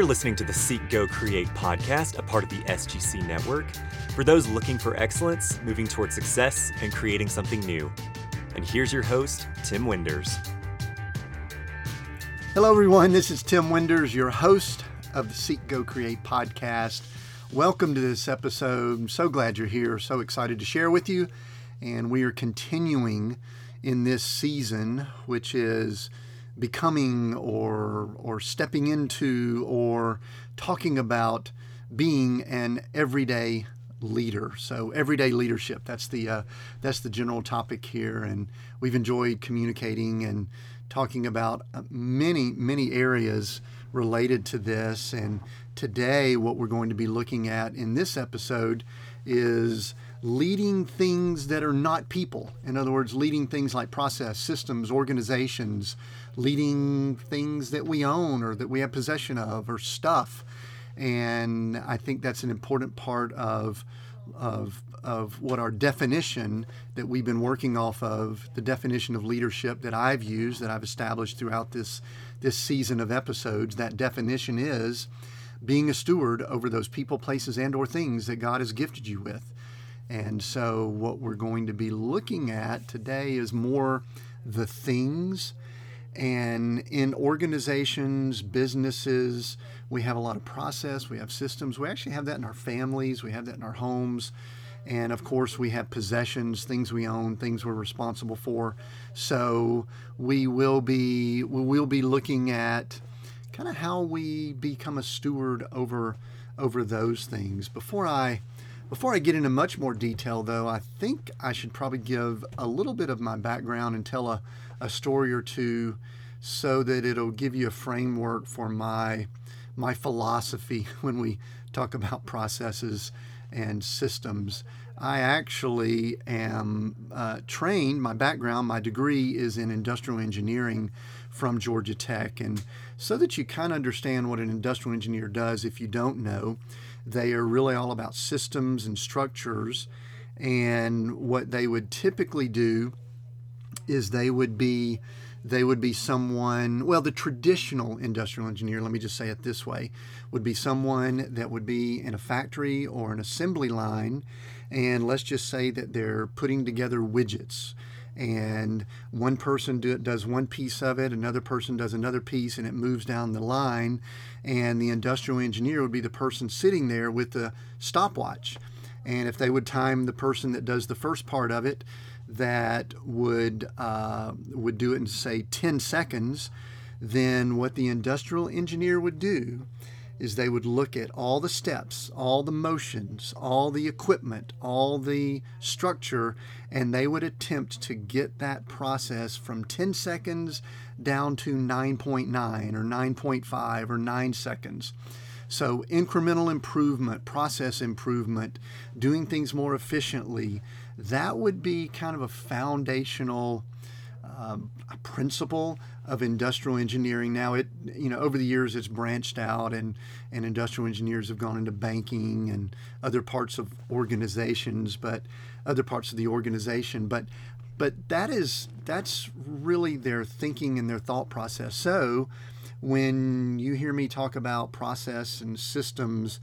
You're listening to the Seek Go Create podcast, a part of the SGC network, for those looking for excellence, moving toward success, and creating something new. And here's your host, Tim Winders. Hello, everyone. This is Tim Winders, your host of the Seek Go Create podcast. Welcome to this episode. I'm so glad you're here. So excited to share with you. And we are continuing in this season, which is becoming or or stepping into or talking about being an everyday leader. So everyday leadership. That's the uh, that's the general topic here, and we've enjoyed communicating and talking about uh, many many areas related to this. And today, what we're going to be looking at in this episode is leading things that are not people. In other words, leading things like process, systems, organizations, leading things that we own or that we have possession of or stuff. And I think that's an important part of of of what our definition that we've been working off of, the definition of leadership that I've used, that I've established throughout this this season of episodes. That definition is being a steward over those people, places, and or things that God has gifted you with. And so what we're going to be looking at today is more the things and in organizations, businesses, we have a lot of process, we have systems. We actually have that in our families, we have that in our homes. And of course, we have possessions, things we own, things we're responsible for. So we will be we will be looking at kind of how we become a steward over over those things. Before I before I get into much more detail, though, I think I should probably give a little bit of my background and tell a, a story or two so that it'll give you a framework for my my philosophy when we talk about processes and systems. I actually am uh, trained, my background, my degree is in industrial engineering from Georgia Tech. And so that you kind of understand what an industrial engineer does, if you don't know, they are really all about systems and structures. And what they would typically do is they would be they would be someone well the traditional industrial engineer let me just say it this way would be someone that would be in a factory or an assembly line and let's just say that they're putting together widgets and one person do, does one piece of it, another person does another piece, and it moves down the line. And the industrial engineer would be the person sitting there with the stopwatch. And if they would time the person that does the first part of it, that would uh, would do it in say 10 seconds, then what the industrial engineer would do is they would look at all the steps, all the motions, all the equipment, all the structure, and they would attempt to get that process from 10 seconds down to 9.9 or 9.5 or 9 seconds. So, incremental improvement, process improvement, doing things more efficiently, that would be kind of a foundational um, principle of industrial engineering. Now, it you know over the years it's branched out, and and industrial engineers have gone into banking and other parts of organizations, but other parts of the organization. But but that is that's really their thinking and their thought process. So when you hear me talk about process and systems,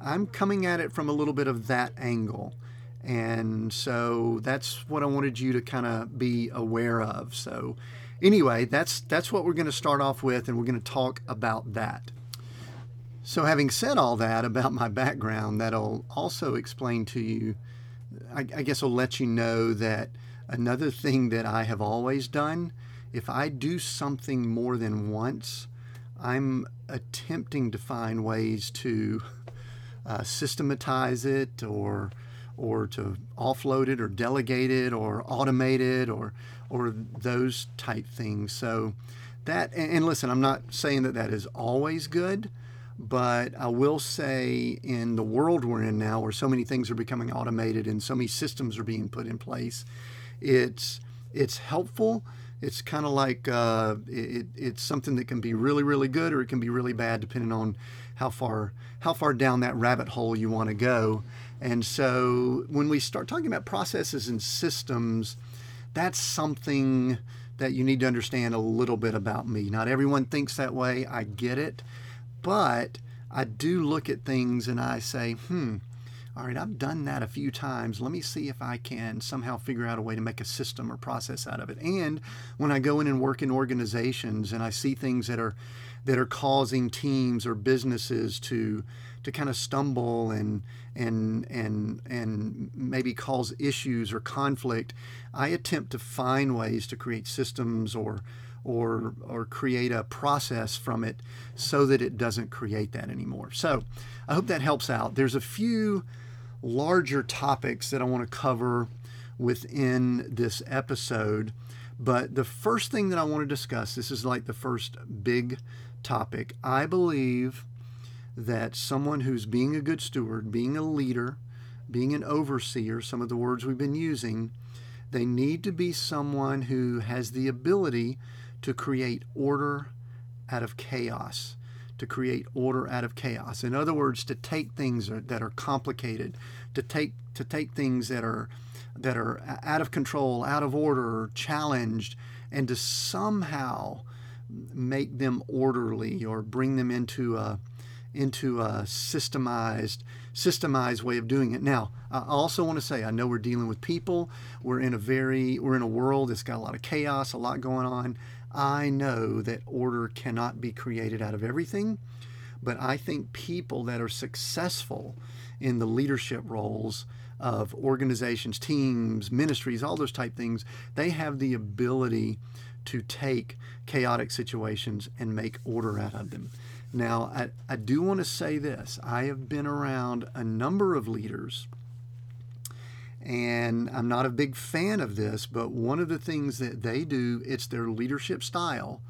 I'm coming at it from a little bit of that angle. And so that's what I wanted you to kind of be aware of. So anyway, that's that's what we're going to start off with and we're going to talk about that. So having said all that about my background, that'll also explain to you I, I guess I'll let you know that another thing that I have always done, if I do something more than once, I'm attempting to find ways to uh, systematize it or or to offload it or delegate it or automate it or or those type things. So that and listen, I'm not saying that that is always good, but I will say in the world we're in now, where so many things are becoming automated and so many systems are being put in place, it's it's helpful. It's kind of like uh, it, it's something that can be really, really good, or it can be really bad, depending on how far how far down that rabbit hole you want to go. And so when we start talking about processes and systems, that's something that you need to understand a little bit about me. Not everyone thinks that way. I get it. but I do look at things and I say, hmm, all right, I've done that a few times. Let me see if I can somehow figure out a way to make a system or process out of it. And when I go in and work in organizations and I see things that are that are causing teams or businesses to to kind of stumble and and and and maybe cause issues or conflict, I attempt to find ways to create systems or or or create a process from it so that it doesn't create that anymore. So, I hope that helps out. There's a few larger topics that I want to cover within this episode. But the first thing that I want to discuss, this is like the first big topic. I believe that someone who's being a good steward, being a leader, being an overseer, some of the words we've been using, they need to be someone who has the ability to create order out of chaos to create order out of chaos. In other words, to take things that are complicated, to take to take things that are that are out of control, out of order, challenged, and to somehow make them orderly or bring them into a into a systemized systemized way of doing it. Now, I also want to say I know we're dealing with people. We're in a very we're in a world that's got a lot of chaos, a lot going on. I know that order cannot be created out of everything, but I think people that are successful in the leadership roles of organizations, teams, ministries, all those type things, they have the ability to take chaotic situations and make order out of them. Now, I, I do want to say this I have been around a number of leaders and I'm not a big fan of this, but one of the things that they do, it's their leadership style,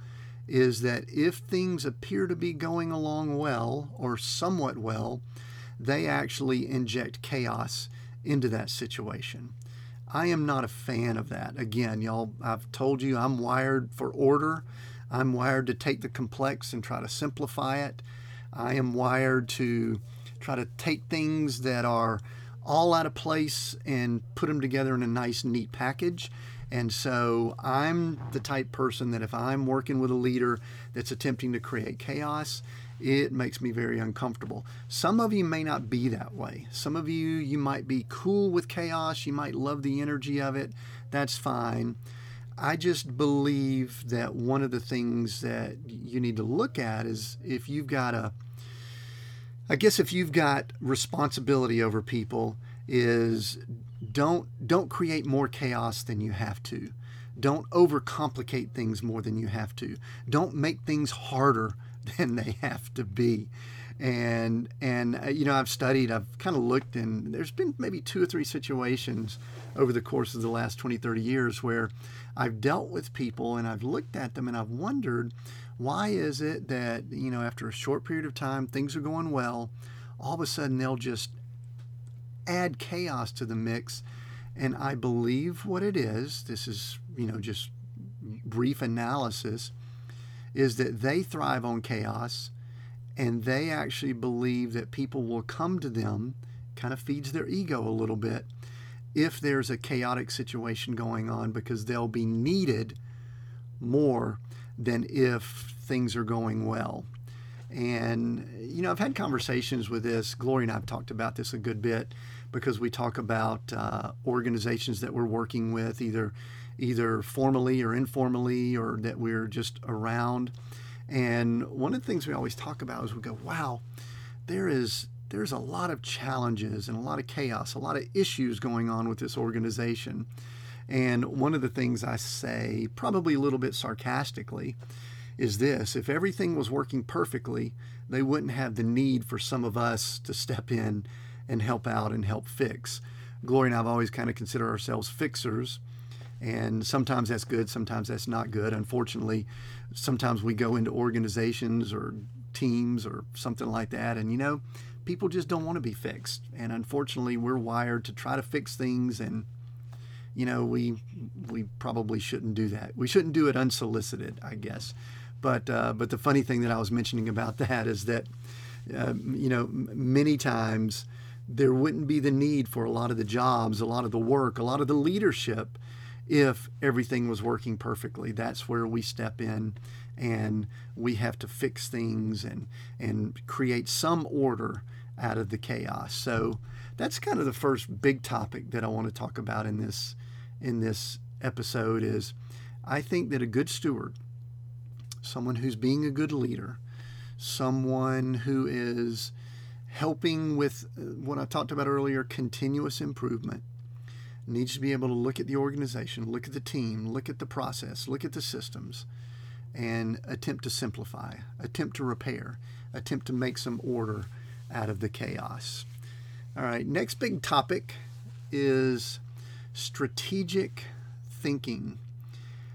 is that if things appear to be going along well or somewhat well, they actually inject chaos into that situation. I am not a fan of that. Again, y'all, I've told you I'm wired for order. I'm wired to take the complex and try to simplify it. I am wired to try to take things that are all out of place and put them together in a nice, neat package. And so I'm the type person that if I'm working with a leader that's attempting to create chaos, it makes me very uncomfortable. Some of you may not be that way. Some of you, you might be cool with chaos. You might love the energy of it. That's fine. I just believe that one of the things that you need to look at is if you've got a I guess if you've got responsibility over people is don't don't create more chaos than you have to. Don't overcomplicate things more than you have to. Don't make things harder than they have to be. And and uh, you know I've studied, I've kind of looked and there's been maybe two or three situations over the course of the last 20, 30 years where I've dealt with people and I've looked at them and I've wondered why is it that, you know, after a short period of time, things are going well, all of a sudden they'll just add chaos to the mix. And I believe what it is, this is, you know, just brief analysis, is that they thrive on chaos and they actually believe that people will come to them, kind of feeds their ego a little bit, if there's a chaotic situation going on because they'll be needed more than if things are going well. And, you know, I've had conversations with this. Gloria and I have talked about this a good bit because we talk about uh, organizations that we're working with, either either formally or informally, or that we're just around. And one of the things we always talk about is we go, wow, there is there's a lot of challenges and a lot of chaos, a lot of issues going on with this organization. And one of the things I say, probably a little bit sarcastically, is this if everything was working perfectly, they wouldn't have the need for some of us to step in and help out and help fix. Gloria and I have always kind of considered ourselves fixers. And sometimes that's good, sometimes that's not good. Unfortunately, sometimes we go into organizations or teams or something like that, and you know, people just don't want to be fixed. And unfortunately, we're wired to try to fix things and you know, we we probably shouldn't do that. We shouldn't do it unsolicited, I guess. But uh, but the funny thing that I was mentioning about that is that uh, you know many times there wouldn't be the need for a lot of the jobs, a lot of the work, a lot of the leadership if everything was working perfectly. That's where we step in and we have to fix things and and create some order out of the chaos. So that's kind of the first big topic that I want to talk about in this in this episode is I think that a good steward, someone who's being a good leader, someone who is helping with uh, what I talked about earlier, continuous improvement, needs to be able to look at the organization, look at the team, look at the process, look at the systems, and attempt to simplify, attempt to repair, attempt to make some order out of the chaos. All right, next big topic is strategic thinking.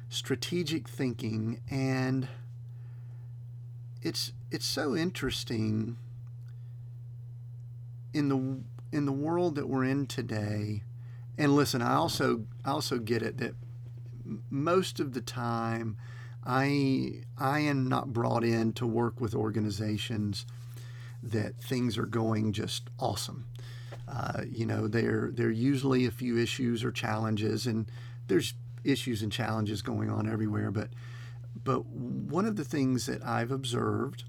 Strategic thinking and it's it's so interesting in the in the world that we're in today. And listen, I also I also get it that most of the time I I am not brought in to work with organizations that things are going just awesome. Uh, you know, there there are usually a few issues or challenges, and there's issues and challenges going on everywhere. But but one of the things that I've observed,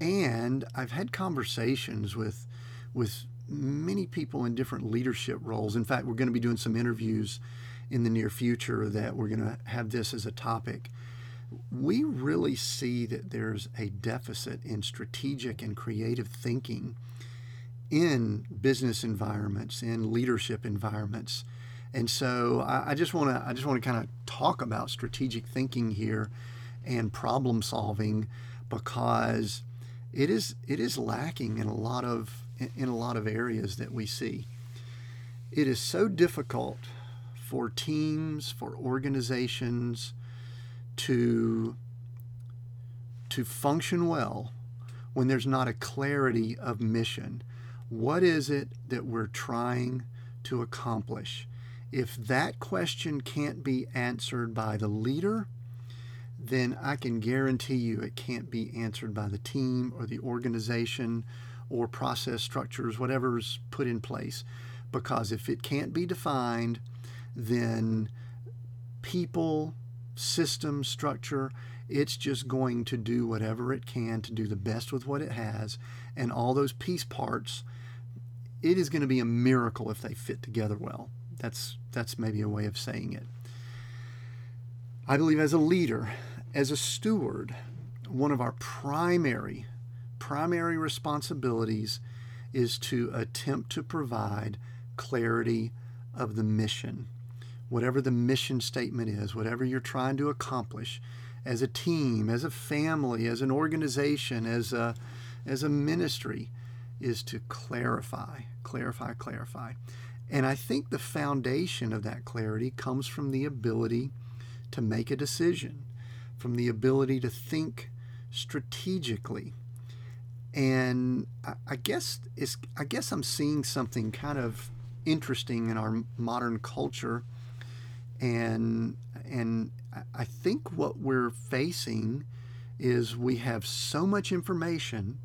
and I've had conversations with with many people in different leadership roles. In fact, we're going to be doing some interviews in the near future that we're going to have this as a topic we really see that there's a deficit in strategic and creative thinking in business environments, in leadership environments. And so I, just want to I just want to kind of talk about strategic thinking here and problem solving because it is it is lacking in a lot of in a lot of areas that we see. It is so difficult for teams, for organizations, to to function well when there's not a clarity of mission. What is it that we're trying to accomplish? If that question can't be answered by the leader, then I can guarantee you it can't be answered by the team or the organization or process structures, whatever's put in place. Because if it can't be defined, then people system, structure. It's just going to do whatever it can to do the best with what it has. And all those piece parts, it is going to be a miracle if they fit together well. That's, that's maybe a way of saying it. I believe as a leader, as a steward, one of our primary, primary responsibilities is to attempt to provide clarity of the mission whatever the mission statement is, whatever you're trying to accomplish as a team, as a family, as an organization, as a, as a ministry, is to clarify, clarify, clarify. And I think the foundation of that clarity comes from the ability to make a decision, from the ability to think strategically. And I, guess it's, I guess I'm seeing something kind of interesting in our modern culture and and I think what we're facing is we have so much information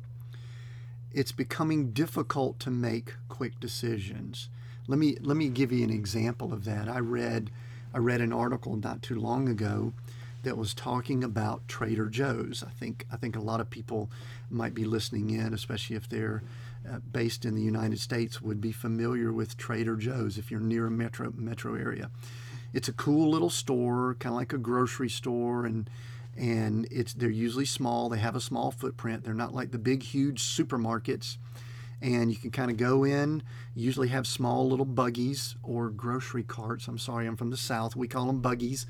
it's becoming difficult to make quick decisions. Let me let me give you an example of that. I read I read an article not too long ago that was talking about Trader Joe's. I think I think a lot of people might be listening in, especially if they're uh, based in the United States, would be familiar with Trader Joe's if you're near a metro metro area it's a cool little store, kind of like a grocery store, and and it's they're usually small. They have a small footprint. They're not like the big, huge supermarkets. And you can kind of go in. Usually have small little buggies or grocery carts. I'm sorry, I'm from the south. We call them buggies.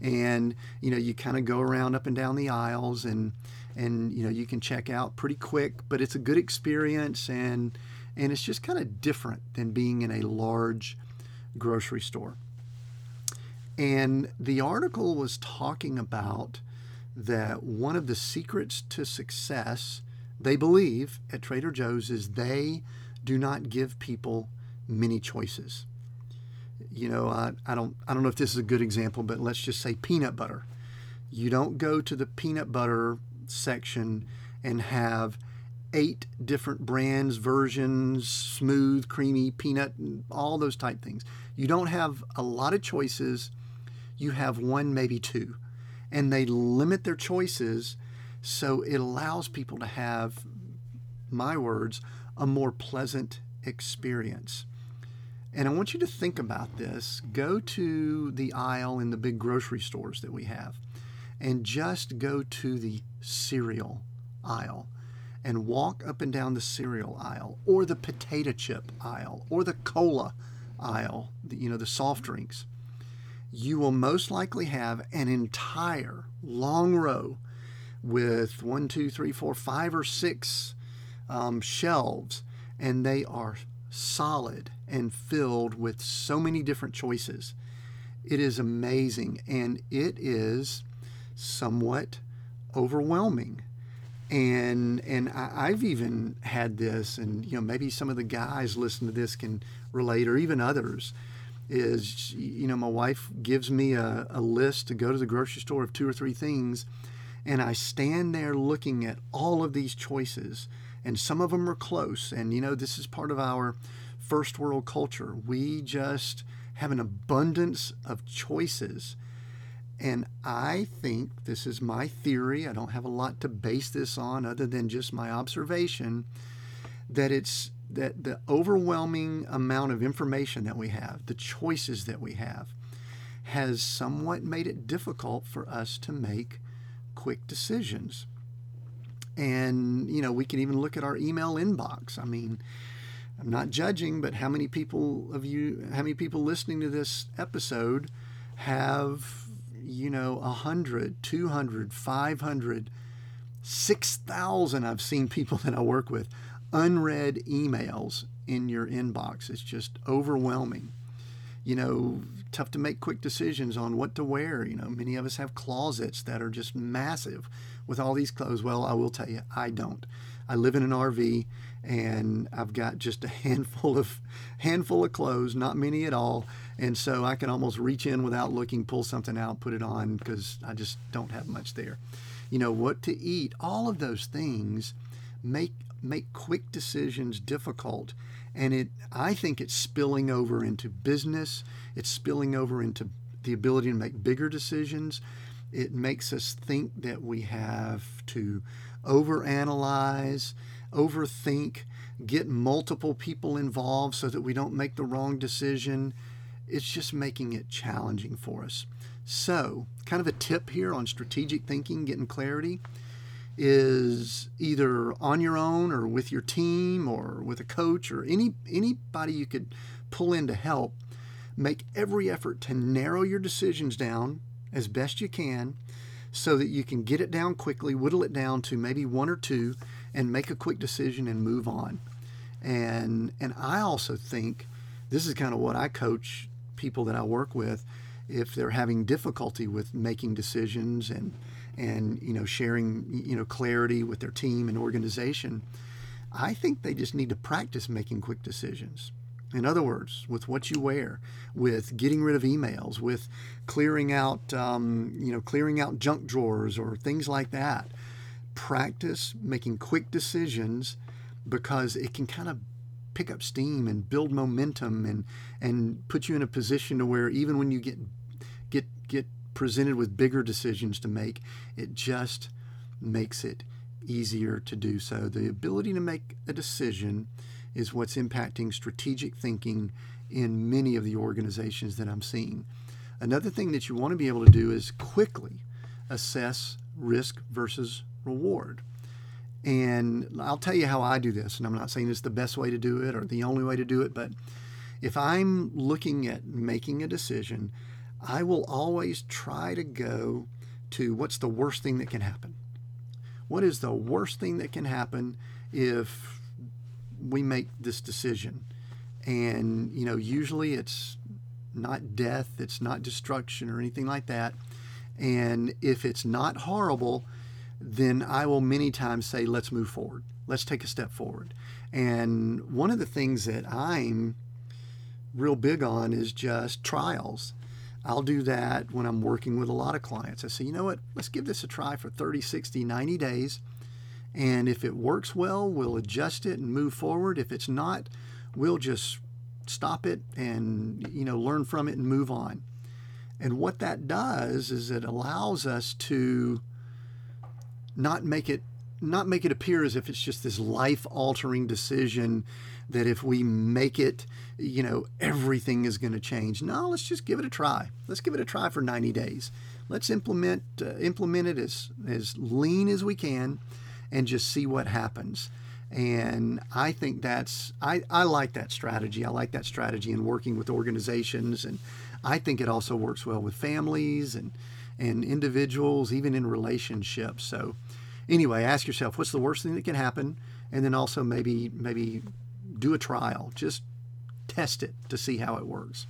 And you know, you kind of go around up and down the aisles, and and you know, you can check out pretty quick. But it's a good experience, and and it's just kind of different than being in a large grocery store. And the article was talking about that one of the secrets to success, they believe at Trader Joe's, is they do not give people many choices. You know, I, I don't I don't know if this is a good example, but let's just say peanut butter. You don't go to the peanut butter section and have eight different brands, versions, smooth, creamy, peanut, all those type things. You don't have a lot of choices you have one, maybe two. and they limit their choices so it allows people to have my words a more pleasant experience. And i want you to think about this. Go to the aisle in the big grocery stores that we have and just go to the cereal aisle and walk up and down the cereal aisle or the potato chip aisle or the cola aisle you know the soft drinks you will most likely have an entire long row with one, two, three, four, five, or six um, shelves, and they are solid and filled with so many different choices. It is amazing, and it is somewhat overwhelming. And and I, I've even had this, and you know maybe some of the guys listening to this can relate, or even others is you know my wife gives me a, a list to go to the grocery store of two or three things and i stand there looking at all of these choices and some of them are close and you know this is part of our first world culture. We just have an abundance of choices and i think this is my theory i don't have a lot to base this on other than just my observation that it's that the overwhelming amount of information that we have, the choices that we have, has somewhat made it difficult for us to make quick decisions. And, you know, we can even look at our email inbox. I mean, I'm not judging, but how many people of you, how many people listening to this episode have, you know, 100, 200, 500, 6,000 I've seen people that I work with unread emails in your inbox. It's just overwhelming. You know, tough to make quick decisions on what to wear. You know, many of us have closets that are just massive with all these clothes. Well, I will tell you, I don't. I live in an RV and I've got just a handful of handful of clothes, not many at all. And so I can almost reach in without looking, pull something out, put it on because I just don't have much there. You know, what to eat, all of those things make make quick decisions difficult and it i think it's spilling over into business it's spilling over into the ability to make bigger decisions. It makes us think that we have to overanalyze overthink get multiple people involved so that we don't make the wrong decision. It's just making it challenging for us. So kind of a tip here on strategic thinking getting clarity is either on your own or with your team or with a coach or any anybody you could pull in to help make every effort to narrow your decisions down as best you can so that you can get it down quickly whittle it down to maybe one or two and make a quick decision and move on. And and I also think this is kind of what I coach people that I work with. If they're having difficulty with making decisions and and you know sharing you know clarity with their team and organization i think they just need to practice making quick decisions. In other words with what you wear with getting rid of emails with clearing out um, you know clearing out junk drawers or things like that practice making quick decisions because it can kind of pick up steam and build momentum and and put you in a position to where even when you get get get presented with bigger decisions to make, it just makes it easier to do so. The ability to make a decision is what's impacting strategic thinking in many of the organizations that I'm seeing. Another thing that you want to be able to do is quickly assess risk versus reward. And I'll tell you how I do this, and I'm not saying it's the best way to do it or the only way to do it, but if I'm looking at making a decision, I will always try to go to what's the worst thing that can happen. What is the worst thing that can happen if we make this decision? And, you know, usually it's not death, it's not destruction or anything like that. And if it's not horrible, then I will many times say, let's move forward. Let's take a step forward. And one of the things that I'm real big on is just trials. I'll do that when I'm working with a lot of clients. I say, you know what, let's give this a try for 30, 60, 90 days. And if it works well, we'll adjust it and move forward. If it's not, we'll just stop it and you know learn from it and move on. And what that does is it allows us to not make it not make it appear as if it's just this life altering decision that if we make it, you know, everything is going to change. No, let's just give it a try. Let's give it a try for 90 days. Let's implement uh, implement it as as lean as we can and just see what happens. And I think that's I, I like that strategy. I like that strategy in working with organizations and I think it also works well with families and and individuals, even in relationships. So anyway, ask yourself what's the worst thing that can happen, and then also maybe maybe do a trial. Just test it to see how it works.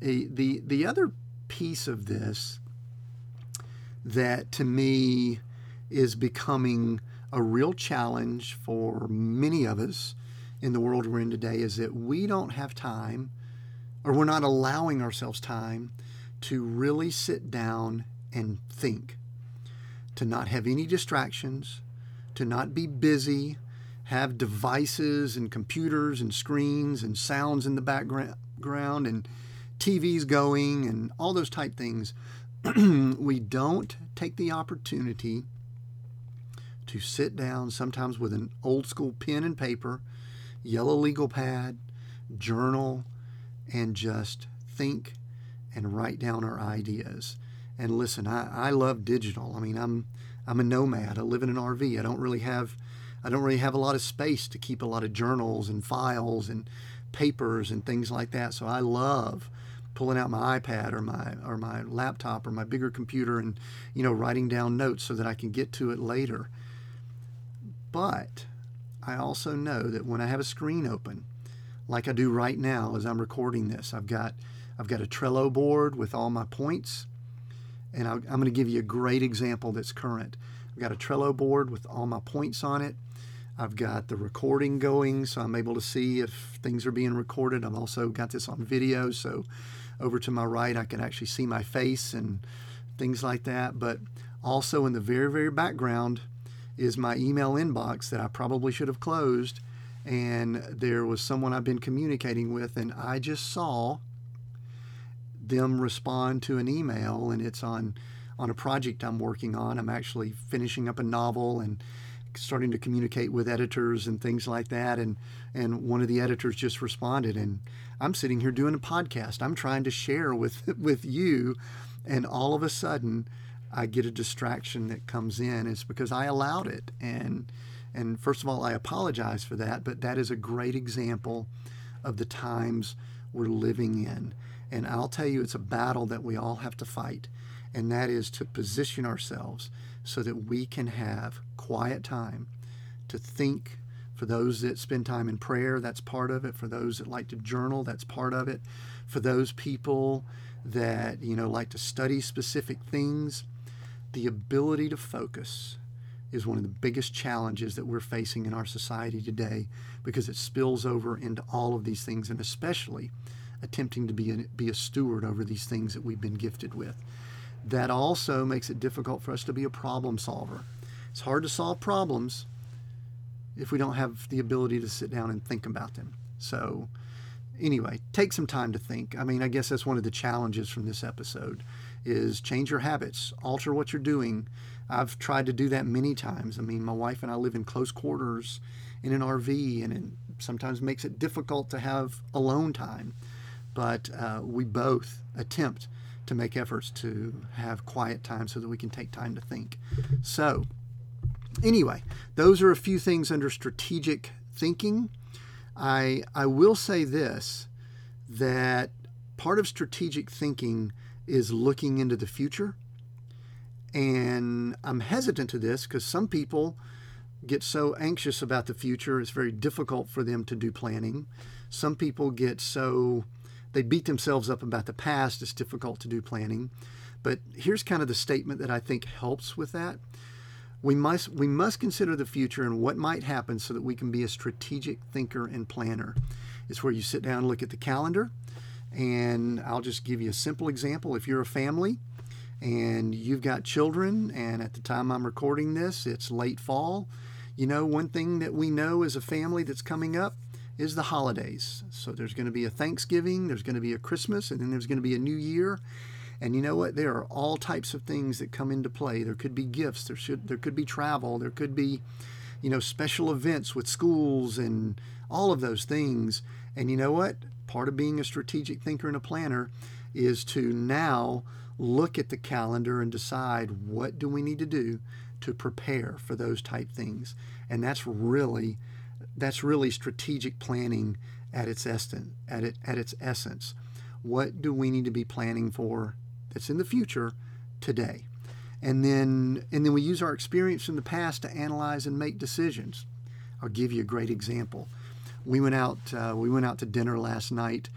The the other piece of this that to me is becoming a real challenge for many of us in the world we're in today is that we don't have time or we're not allowing ourselves time to really sit down and think, to not have any distractions, to not be busy, have devices and computers and screens and sounds in the background and TVs going and all those type things. we don't take the opportunity to sit down, sometimes with an old school pen and paper, yellow legal pad, journal, and just think and write down our ideas. And listen, I, I love digital. I mean, I'm I'm a nomad. I live in an RV. I don't really have I don't really have a lot of space to keep a lot of journals and files and papers and things like that. So I love pulling out my iPad or my or my laptop or my bigger computer and you know writing down notes so that I can get to it later. But I also know that when I have a screen open, like I do right now as I'm recording this, I've got I've got a Trello board with all my points, and i am going to give you a great example that's current. I've got a Trello board with all my points on it. I've got the recording going, so I'm able to see if things are being recorded. I've also got this on video, so over to my right, I can actually see my face and things like that. But also in the very, very background, is my email inbox that I probably should have closed. And there was someone I've been communicating with, and I just saw them respond to an email, and it's on on a project I'm working on. I'm actually finishing up a novel and starting to communicate with editors and things like that. And and one of the editors just responded, and I'm sitting here doing a podcast. I'm trying to share with with you, and all of a sudden I get a distraction that comes in, it's because I allowed it. And and first of all, I apologize for that, but that is a great example of the times we're living in. And I'll tell you, it's a battle that we all have to fight, and that is to position ourselves so that we can have quiet time to think. For those that spend time in prayer, that's part of it. For those that like to journal, that's part of it. For those people that you know like to study specific things, the ability to focus is one of the biggest challenges that we're facing in our society today because it spills over into all of these things and especially attempting to be a, be a steward over these things that we've been gifted with. That also makes it difficult for us to be a problem solver. It's hard to solve problems if we don't have the ability to sit down and think about them. So, anyway, take some time to think. I mean, I guess that's one of the challenges from this episode is change your habits, alter what you're doing. I've tried to do that many times. I mean, my wife and I live in close quarters in an RV, and it sometimes makes it difficult to have alone time. But uh, we both attempt to make efforts to have quiet time so that we can take time to think. So, anyway, those are a few things under strategic thinking. I, I will say this that part of strategic thinking is looking into the future. And I'm hesitant to this because some people get so anxious about the future, it's very difficult for them to do planning. Some people get so, they beat themselves up about the past, it's difficult to do planning. But here's kind of the statement that I think helps with that. We must, we must consider the future and what might happen so that we can be a strategic thinker and planner. It's where you sit down and look at the calendar and I'll just give you a simple example. If you're a family and you've got children, and at the time I'm recording this, it's late fall, you know, one thing that we know as a family that's coming up is the holidays. So there's going to be a Thanksgiving, there's going to be a Christmas, and then there's going to be a New Year. And you know what? There are all types of things that come into play. There could be gifts. There should there could be travel. There could be, you know, special events with schools and all of those things. And you know what? Part of being a strategic thinker and a planner is to now look at the calendar and decide what do we need to do to prepare for those type things. And that's really that's really strategic planning at its essence at it at its essence. What do we need to be planning for that's in the future today? And then and then we use our experience in the past to analyze and make decisions. I'll give you a great example. We went out uh, we went out to dinner last night.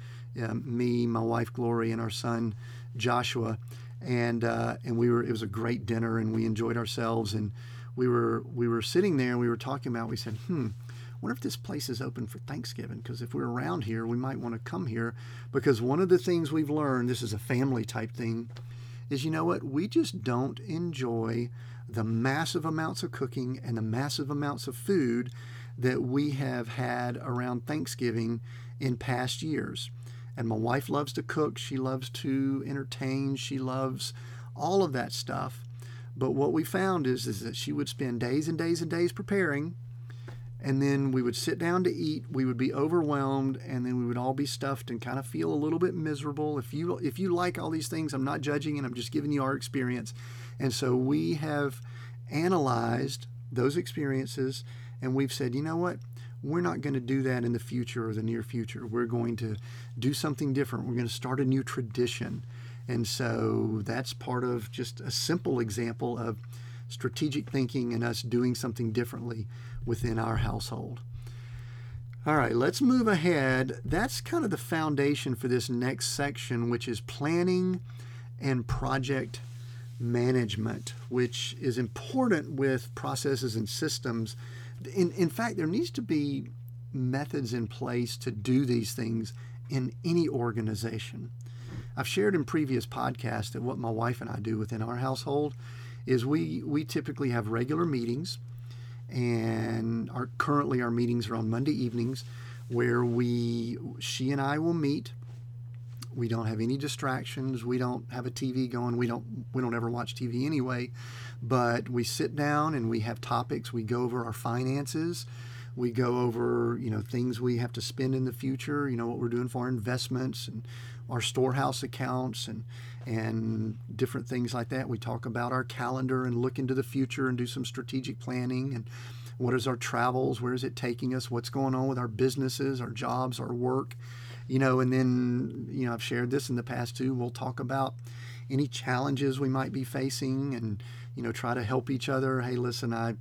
Uh, me, my wife Glory, and our son Joshua, and uh, and we were. It was a great dinner, and we enjoyed ourselves. And we were we were sitting there, and we were talking about. We said, "Hmm, wonder if this place is open for Thanksgiving? Because if we're around here, we might want to come here. Because one of the things we've learned, this is a family type thing, is you know what? We just don't enjoy the massive amounts of cooking and the massive amounts of food that we have had around Thanksgiving in past years. And my wife loves to cook, she loves to entertain, she loves all of that stuff. But what we found is, is that she would spend days and days and days preparing, and then we would sit down to eat. We would be overwhelmed, and then we would all be stuffed and kind of feel a little bit miserable. If you if you like all these things, I'm not judging, and I'm just giving you our experience. And so we have analyzed those experiences, and we've said, you know what? we're not going to do that in the future or the near future. We're going to do something different. We're going to start a new tradition. And so that's part of just a simple example of strategic thinking and us doing something differently within our household. All right, let's move ahead. That's kind of the foundation for this next section, which is planning and project management, which is important with processes and systems in, in fact, there needs to be methods in place to do these things in any organization. I've shared in previous podcasts that what my wife and I do within our household is we we typically have regular meetings, and our currently our meetings are on Monday evenings, where we she and I will meet. We don't have any distractions. We don't have a TV going. We don't we don't ever watch TV anyway. But we sit down and we have topics. We go over our finances. We go over, you know, things we have to spend in the future. You know what we're doing for our investments and our storehouse accounts and and different things like that. We talk about our calendar and look into the future and do some strategic planning and what is our travels, where is it taking us, what's going on with our businesses, our jobs, our work, you know, and then you know I've shared this in the past too. We'll talk about any challenges we might be facing and you know try to help each other hey listen i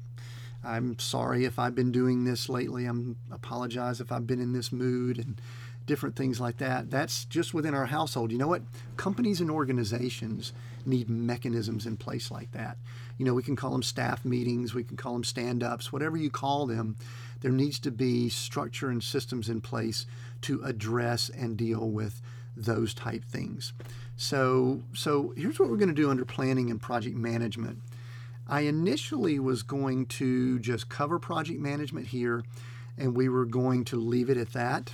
i'm sorry if i've been doing this lately i'm apologize if i've been in this mood and different things like that that's just within our household you know what companies and organizations need mechanisms in place like that you know we can call them staff meetings we can call them stand-ups whatever you call them there needs to be structure and systems in place to address and deal with those type things so, so here's what we're going to do under planning and project management. I initially was going to just cover project management here and we were going to leave it at that.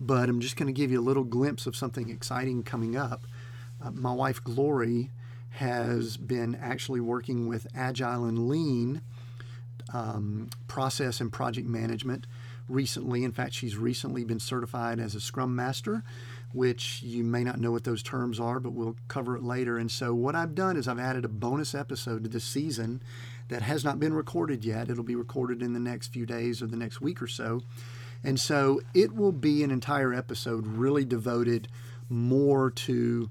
But I'm just going to give you a little glimpse of something exciting coming up. Uh, my wife, Glory, has been actually working with Agile and Lean um, process and project management recently. In fact, she's recently been certified as a Scrum Master which you may not know what those terms are, but we'll cover it later. And so, what I've done is I've added a bonus episode to this season that has not been recorded yet. It'll be recorded in the next few days or the next week or so. And so, it will be an entire episode really devoted more to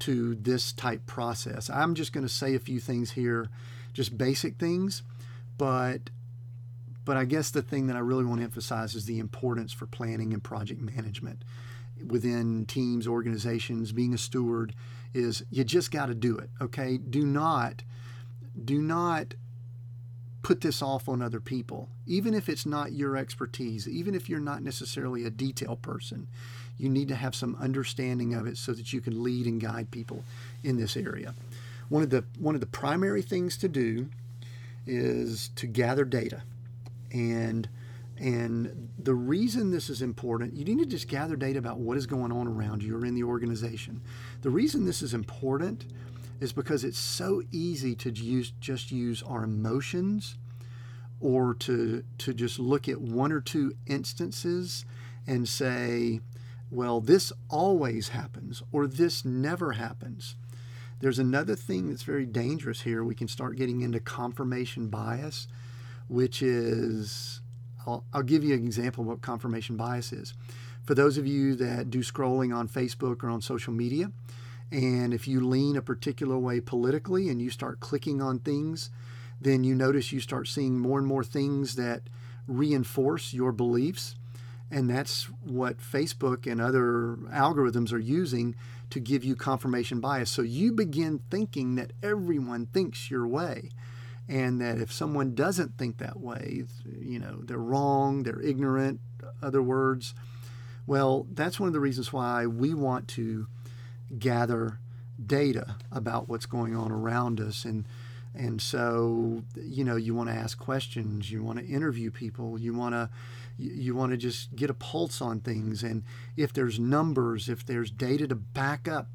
to this type process. I'm just going to say a few things here, just basic things, but but I guess the thing that I really want to emphasize is the importance for planning and project management within teams, organizations, being a steward is you just got to do it. Okay. Do not, do not put this off on other people, even if it's not your expertise, even if you're not necessarily a detail person. You need to have some understanding of it so that you can lead and guide people in this area. One of the one of the primary things to do is to gather data, and And the reason this is important, you need to just gather data about what is going on around you or in the organization. The reason this is important is because it's so easy to use just use our emotions or to to just look at one or two instances and say, well, this always happens or this never happens. There's another thing that's very dangerous here. We can start getting into confirmation bias, which is I'll, I'll give you an example of what confirmation bias is. For those of you that do scrolling on Facebook or on social media, and if you lean a particular way politically and you start clicking on things, then you notice you start seeing more and more things that reinforce your beliefs. And that's what Facebook and other algorithms are using to give you confirmation bias. So you begin thinking that everyone thinks your way. And that if someone doesn't think that way, you know, they're wrong, they're ignorant, other words. Well, that's one of the reasons why we want to gather data about what's going on around us. And and so you know you want to ask questions you want to interview people you want to you want to just get a pulse on things. And if there's numbers if there's data to back up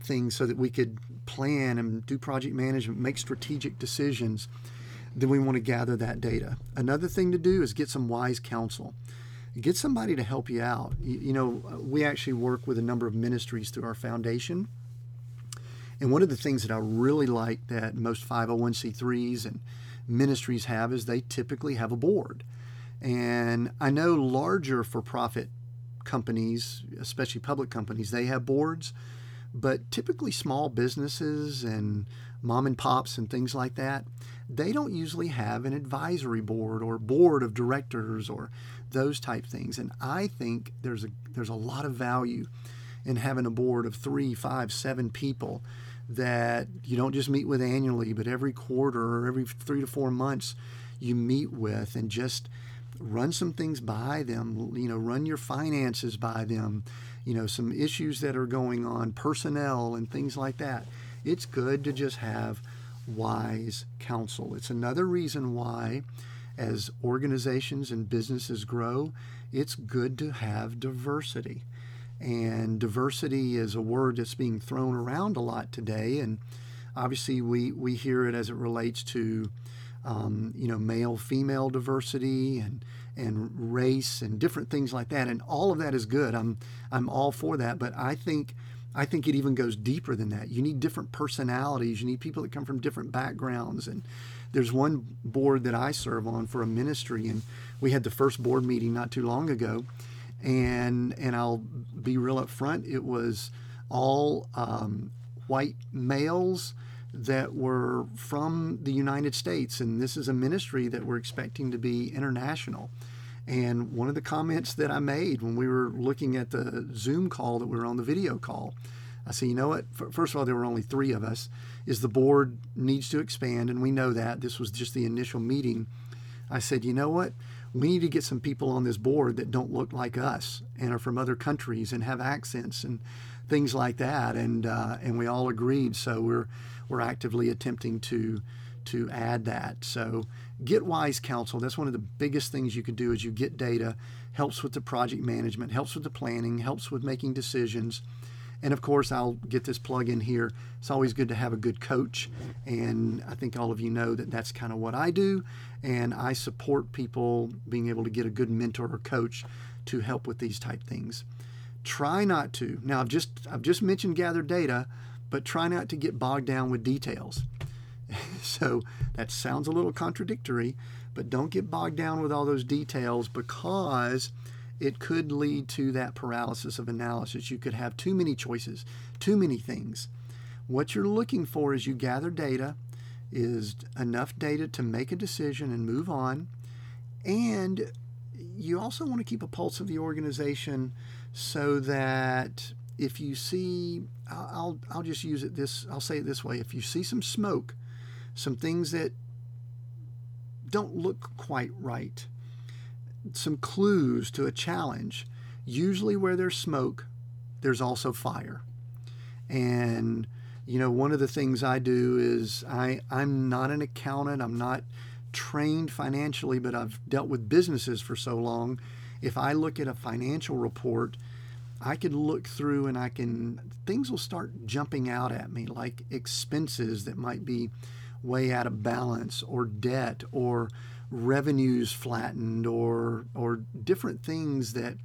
things so that we could plan and do project management make strategic decisions then we want to gather that data. Another thing to do is get some wise counsel get somebody to help you out. You, you, know, uh, we actually work with a number of ministries through our foundation. And one of the things that I really like that most 501c3s and ministries have is they typically have a board. And I know larger for profit companies, especially public companies, they have boards, but typically small businesses and mom and pops and things like that, they don't usually have an advisory board or board of directors or those type things. And I think there's a there's a lot of value in having a board of three, five, seven people that you don't just meet with annually, but every quarter or every three to four months you meet with and just run some things by them, you know, run your finances by them, you know, some issues that are going on, personnel and things like that. It's good to just have wise counsel. It's another reason why as organizations and businesses grow, it's good to have diversity. And diversity is a word that's being thrown around a lot today. And obviously, we, we hear it as it relates to, um, you know, male female diversity and, and race and different things like that. And all of that is good. I'm, I'm all for that. But I think I think it even goes deeper than that. You need different personalities. You need people that come from different backgrounds and there's one board that I serve on for a ministry, and we had the first board meeting not too long ago, and and I'll be real up front. It was all um, white males that were from the United States, and this is a ministry that we're expecting to be international. And one of the comments that I made when we were looking at the Zoom call that we were on the video call, I said, you know what? First of all, there were only three of us is the board needs to expand, and we know that. This was just the initial meeting. I said, you know what? We need to get some people on this board that don't look like us and are from other countries and have accents and things like that. And uh, and we all agreed. So we're we're actively attempting to to add that. So get wise counsel. That's one of the biggest things you can do is you get data, helps with the project management, helps with the planning, helps with making decisions. And of course, I'll get this plug in here. It's always good to have a good coach. And I think all of you know that that's kind of what I do. And I support people being able to get a good mentor or coach to help with these type things. Try not to. Now, I've just I've just mentioned gather data, but try not to get bogged down with details. so that sounds a little contradictory, but don't get bogged down with all those details because it could lead to that paralysis of analysis. You could have too many choices, too many things. What you're looking for as you gather data is enough data to make a decision and move on. And you also want to keep a pulse of the organization so that if you see, I'll, I'll just use it this, I'll say it this way if you see some smoke, some things that don't look quite right, some clues to a challenge. Usually, where there's smoke, there's also fire. And, you know, one of the things I do is I, I'm not an accountant, I'm not trained financially, but I've dealt with businesses for so long. If I look at a financial report, I can look through and I can, things will start jumping out at me like expenses that might be way out of balance or debt or revenues flattened or, or different things that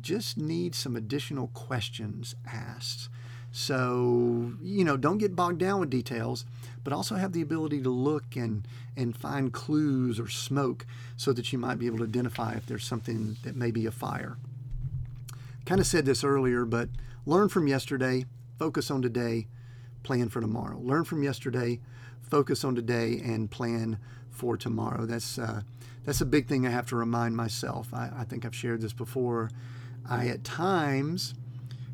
just need some additional questions asked. So, you know, don't get bogged down with details, but also have the ability to look and, and find clues or smoke so that you might be able to identify if there's something that may be a fire kind of said this earlier, but learn from yesterday, focus on today, plan for tomorrow. Learn from yesterday, focus on today, and plan for tomorrow. That's uh, that's a big thing I have to remind myself. I, I think I've shared this before. I at times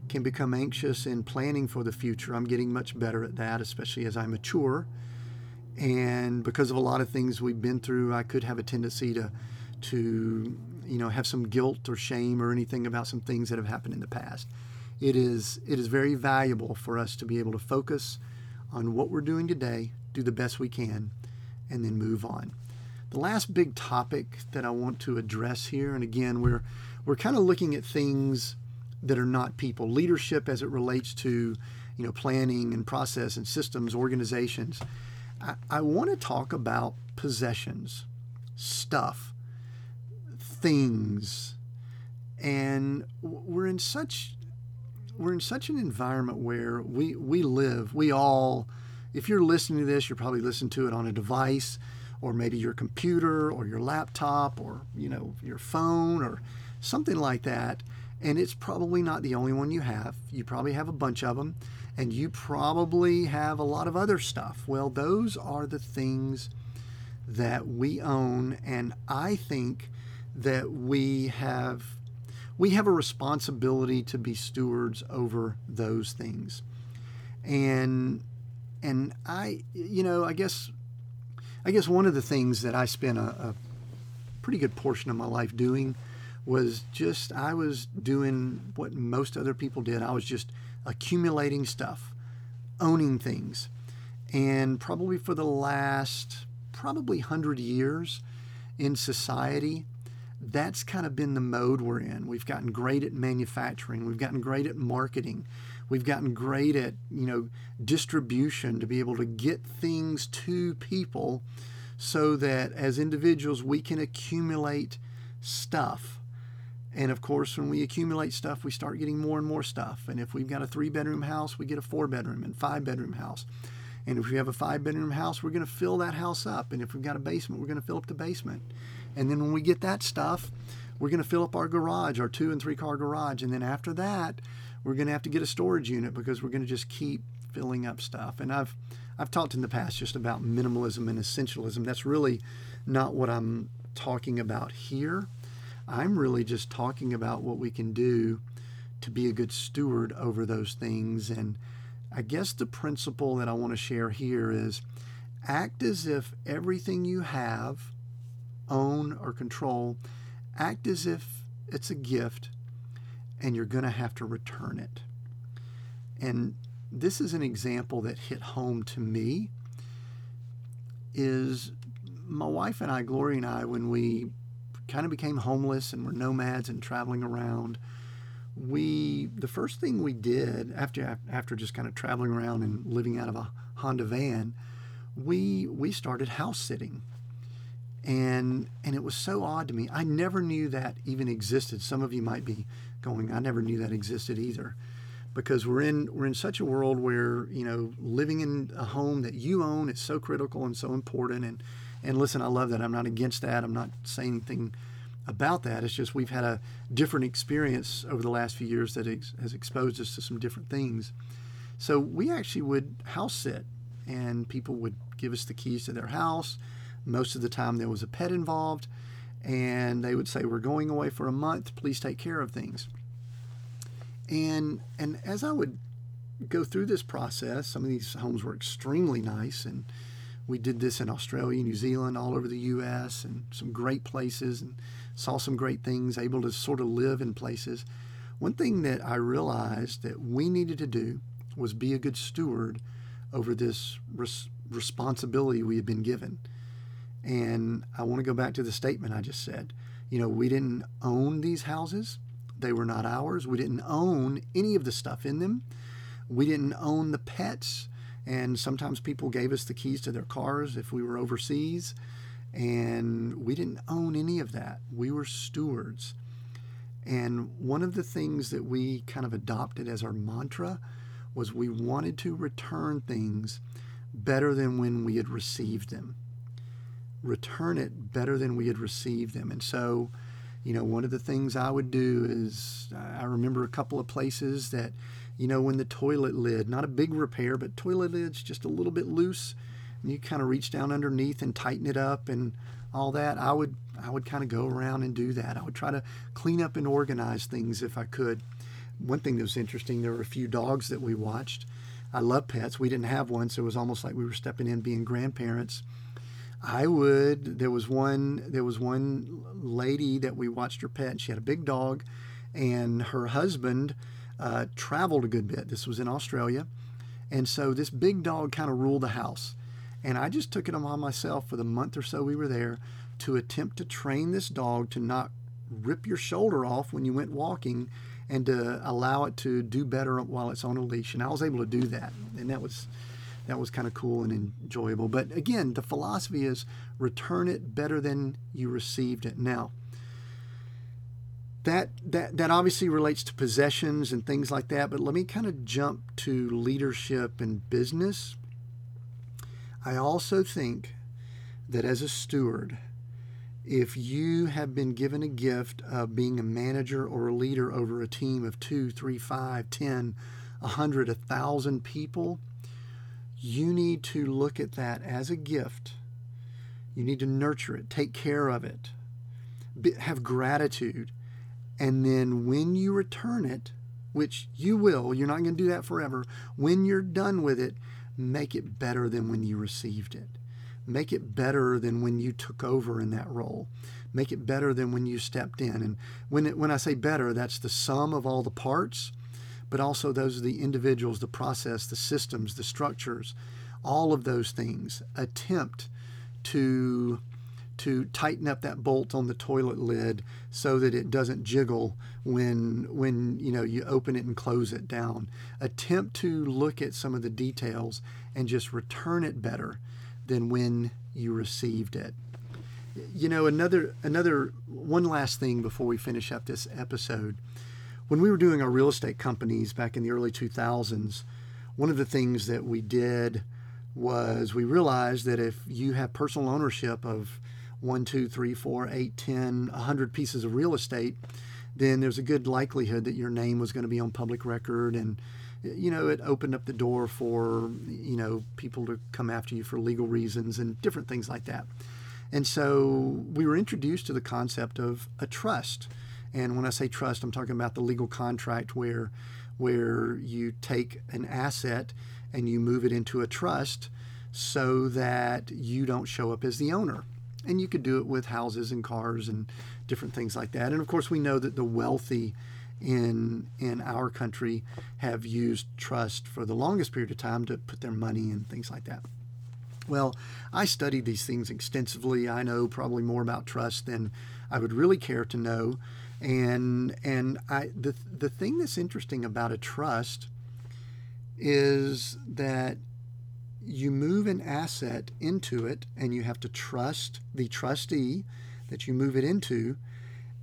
can become anxious in planning for the future. I'm getting much better at that, especially as I mature. And because of a lot of things we've been through, I could have a tendency to to you know have some guilt or shame or anything about some things that have happened in the past. It is it is very valuable for us to be able to focus on what we're doing today, do the best we can, and then move on. The last big topic that I want to address here, and again, we're we're kind of looking at things that are not people, leadership as it relates to you know planning and process and systems, organizations. I, I want to talk about possessions, stuff things and we're in such we're in such an environment where we we live we all if you're listening to this you're probably listening to it on a device or maybe your computer or your laptop or you know your phone or something like that. And it's probably not the only one you have. You probably have a bunch of them and you probably have a lot of other stuff. Well those are the things that we own and i think that we have we have a responsibility to be stewards over those things. And and I you know, I guess I guess one of the things that I spent a, a pretty good portion of my life doing was just I was doing what most other people did. I was just accumulating stuff, owning things. And probably for the last probably 100 years in society, that's kind of been the mode we're in. We've gotten great at manufacturing, we've gotten great at marketing, we've gotten great at, you know, distribution to be able to get things to people so that as individuals we can accumulate stuff. And of course, when we accumulate stuff, we start getting more and more stuff. And if we've got a three bedroom house, we get a four bedroom and five bedroom house. And if we have a five bedroom house, we're going to fill that house up. And if we've got a basement, we're going to fill up the basement. And then when we get that stuff, we're going to fill up our garage, our two and three car garage. And then after that, we're going to have to get a storage unit because we're going to just keep filling up stuff. And I've I've talked in the past just about minimalism and essentialism. That's really not what I'm talking about here. I'm really just talking about what we can do to be a good steward over those things. And I guess the principle that I want to share here is act as if everything you have own, or control, act as if it's a gift and you're going to have to return it. And this is an example that hit home to me is my wife and I, Gloria and I, when we kind of became homeless and were nomads and traveling around, we the first thing we did after after just kind of traveling around and living out of a Honda van, we we started house sitting and and it was so odd to me. I never knew that even existed. Some of you might be going, I never knew that existed either, because we're in we're in such a world where you know living in a home that you own is so critical and so important. And and listen, I love that. I'm not against that. I'm not saying anything about that. It's just we've had a different experience over the last few years that ex- has exposed us to some different things. So we actually would house sit, and people would give us the keys to their house most of the time, there was a pet involved, and they would say, "We're going away for a month. Please take care of things." And and as I would go through this process, some of these homes were extremely nice, and we did this in Australia, New Zealand, all over the U.S., and some great places, and saw some great things. Able to sort of live in places. One thing that I realized that we needed to do was be a good steward over this res- responsibility we had been given And I want to go back to the statement I just said. You know, we didn't own these houses, they were not ours. We didn't own any of the stuff in them. We didn't own the pets. And sometimes people gave us the keys to their cars if we were overseas. And we didn't own any of that. We were stewards. And one of the things that we kind of adopted as our mantra was we wanted to return things better than when we had received them. Return it better than we had received them. And so, you know, one of the things I would do is I remember a couple of places that, you know, when the toilet lid, not a big repair, but toilet lid's just a little bit loose, and you kind of reach down underneath and tighten it up and all that. I would I would kind of go around and do that. I would try to clean up and organize things if I could. One thing that was interesting, there were a few dogs that we watched. I love pets. We didn't have one, so it was almost like we were stepping in being grandparents. I would. There was one. There was one lady that we watched her pet. And she had a big dog, and her husband uh, traveled a good bit. This was in Australia, and so this big dog kind of ruled the house. And I just took it on myself for the month or so we were there to attempt to train this dog to not rip your shoulder off when you went walking and to allow it to do better while it's on a leash. And I was able to do that, and that was that was kind of cool and enjoyable. But again, the philosophy is return it better than you received it. Now, that that that obviously relates to possessions and things like that. But let me kind of jump to leadership and business. I also think that as a steward, if you have been given a gift of being a manager or a leader over a team of two, three, five, ten, a hundred, a thousand people, you need to look at that as a gift. You need to nurture it, take care of it, have gratitude. And then when you return it, which you will, you're not going to do that forever, when you're done with it, make it better than when you received it. Make it better than when you took over in that role. Make it better than when you stepped in. And when it, when I say better, that's the sum of all the parts, but also those are the individuals, the process, the systems, the structures, all of those things. Attempt to to tighten up that bolt on the toilet lid so that it doesn't jiggle when when you know you open it and close it down attempt to look at some of the details and just return it better than when you received it. You know, another another one last thing before we finish up this episode. When we were doing our real estate companies back in the early 2000s, one of the things that we did was we realized that if you have personal ownership of one, two, three, four, eight, ten, a hundred pieces of real estate, then there's a good likelihood that your name was going to be on public record and you know, it opened up the door for, you know, people to come after you for legal reasons and different things like that. And so we were introduced to the concept of a trust. And when I say trust, I'm talking about the legal contract where where you take an asset and you move it into a trust so that you don't show up as the owner. And you could do it with houses and cars and different things like that. And of course, we know that the wealthy in in our country have used trust for the longest period of time to put their money and things like that. Well, I studied these things extensively. I know probably more about trust than I would really care to know. And and I the the thing that's interesting about a trust is that you move an asset into it and you have to trust the trustee that you move it into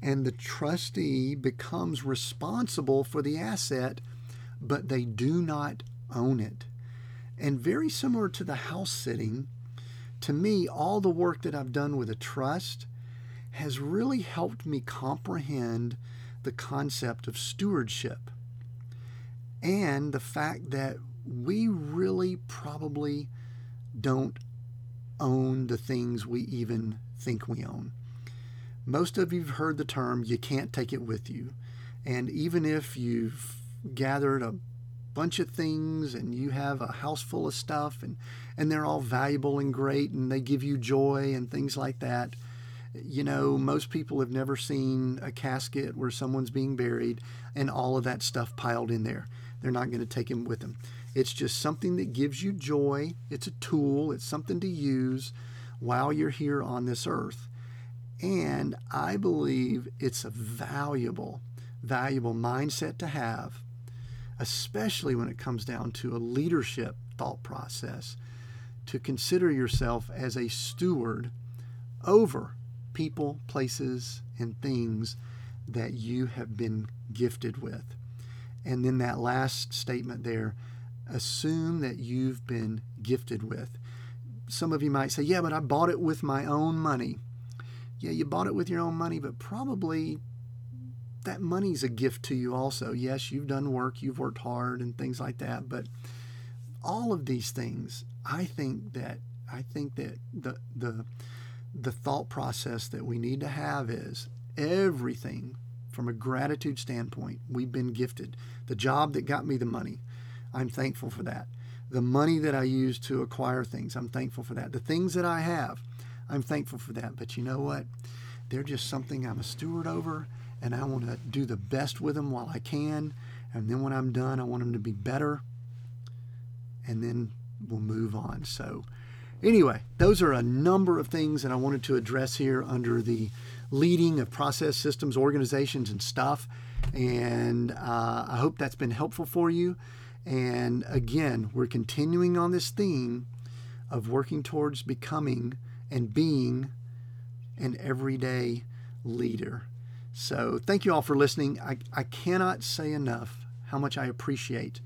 and the trustee becomes responsible for the asset, but they do not own it. And very similar to the house sitting, to me, all the work that I've done with a trust has really helped me comprehend the concept of stewardship and the fact that we really probably don't own the things we even think we own. Most of you've heard the term, you can't take it with you. And even if you've gathered a bunch of things and you have a house full of stuff and, and they're all valuable and great and they give you joy and things like that, you know, most people have never seen a casket where someone's being buried and all of that stuff piled in there. They're not going to take them with them. It's just something that gives you joy. It's a tool, it's something to use while you're here on this earth. And I believe it's a valuable, valuable mindset to have, especially when it comes down to a leadership thought process, to consider yourself as a steward over people, places, and things that you have been gifted with. And then that last statement there assume that you've been gifted with. Some of you might say, Yeah, but I bought it with my own money. Yeah, you bought it with your own money, but probably that money's a gift to you also. Yes, you've done work, you've worked hard and things like that, but all of these things, I think that I think that the the the thought process that we need to have is everything from a gratitude standpoint, we've been gifted. The job that got me the money, I'm thankful for that. The money that I use to acquire things, I'm thankful for that. The things that I have, I'm thankful for that. But you know what? They're just something I'm a steward over, and I want to do the best with them while I can. And then when I'm done, I want them to be better. And then we'll move on. So, anyway, those are a number of things that I wanted to address here under the leading of process systems, organizations, and stuff. And uh, I hope that's been helpful for you. And again, we're continuing on this theme of working towards becoming and being an everyday leader. So, thank you all for listening. I, I cannot say enough how much I appreciate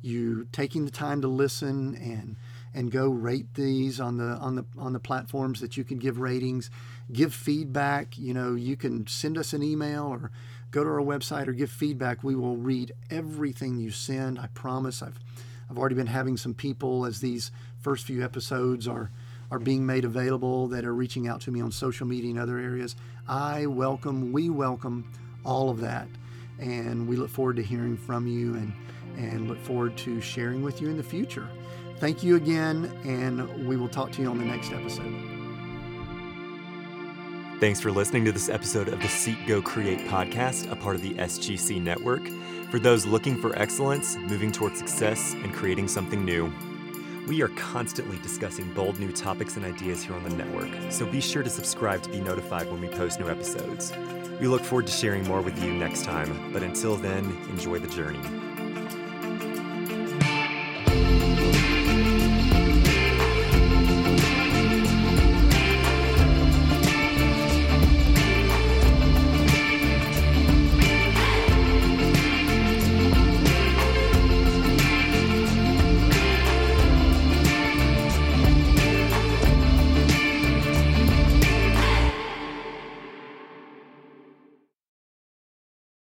you taking the time to listen and and go rate these on the on the on the platforms that you can give ratings. Give feedback you know you can send us an email or go to our website or give feedback. We will read everything you send i promise. I've i've already been having some people as these first few episodes are are being made available that are reaching out to me on social media and other areas. I welcome we welcome all of that and we look forward to hearing from you and and look forward to sharing with you in the future Thank you again, and we will talk to you on the next episode. Thanks for listening to this episode of the Seek Go Create podcast, a part of the SGC network. For those looking for excellence, moving towards success, and creating something new. We are constantly discussing bold new topics and ideas here on the network, so be sure to subscribe to be notified when we post new episodes. We look forward to sharing more with you next time, but until then, enjoy the journey.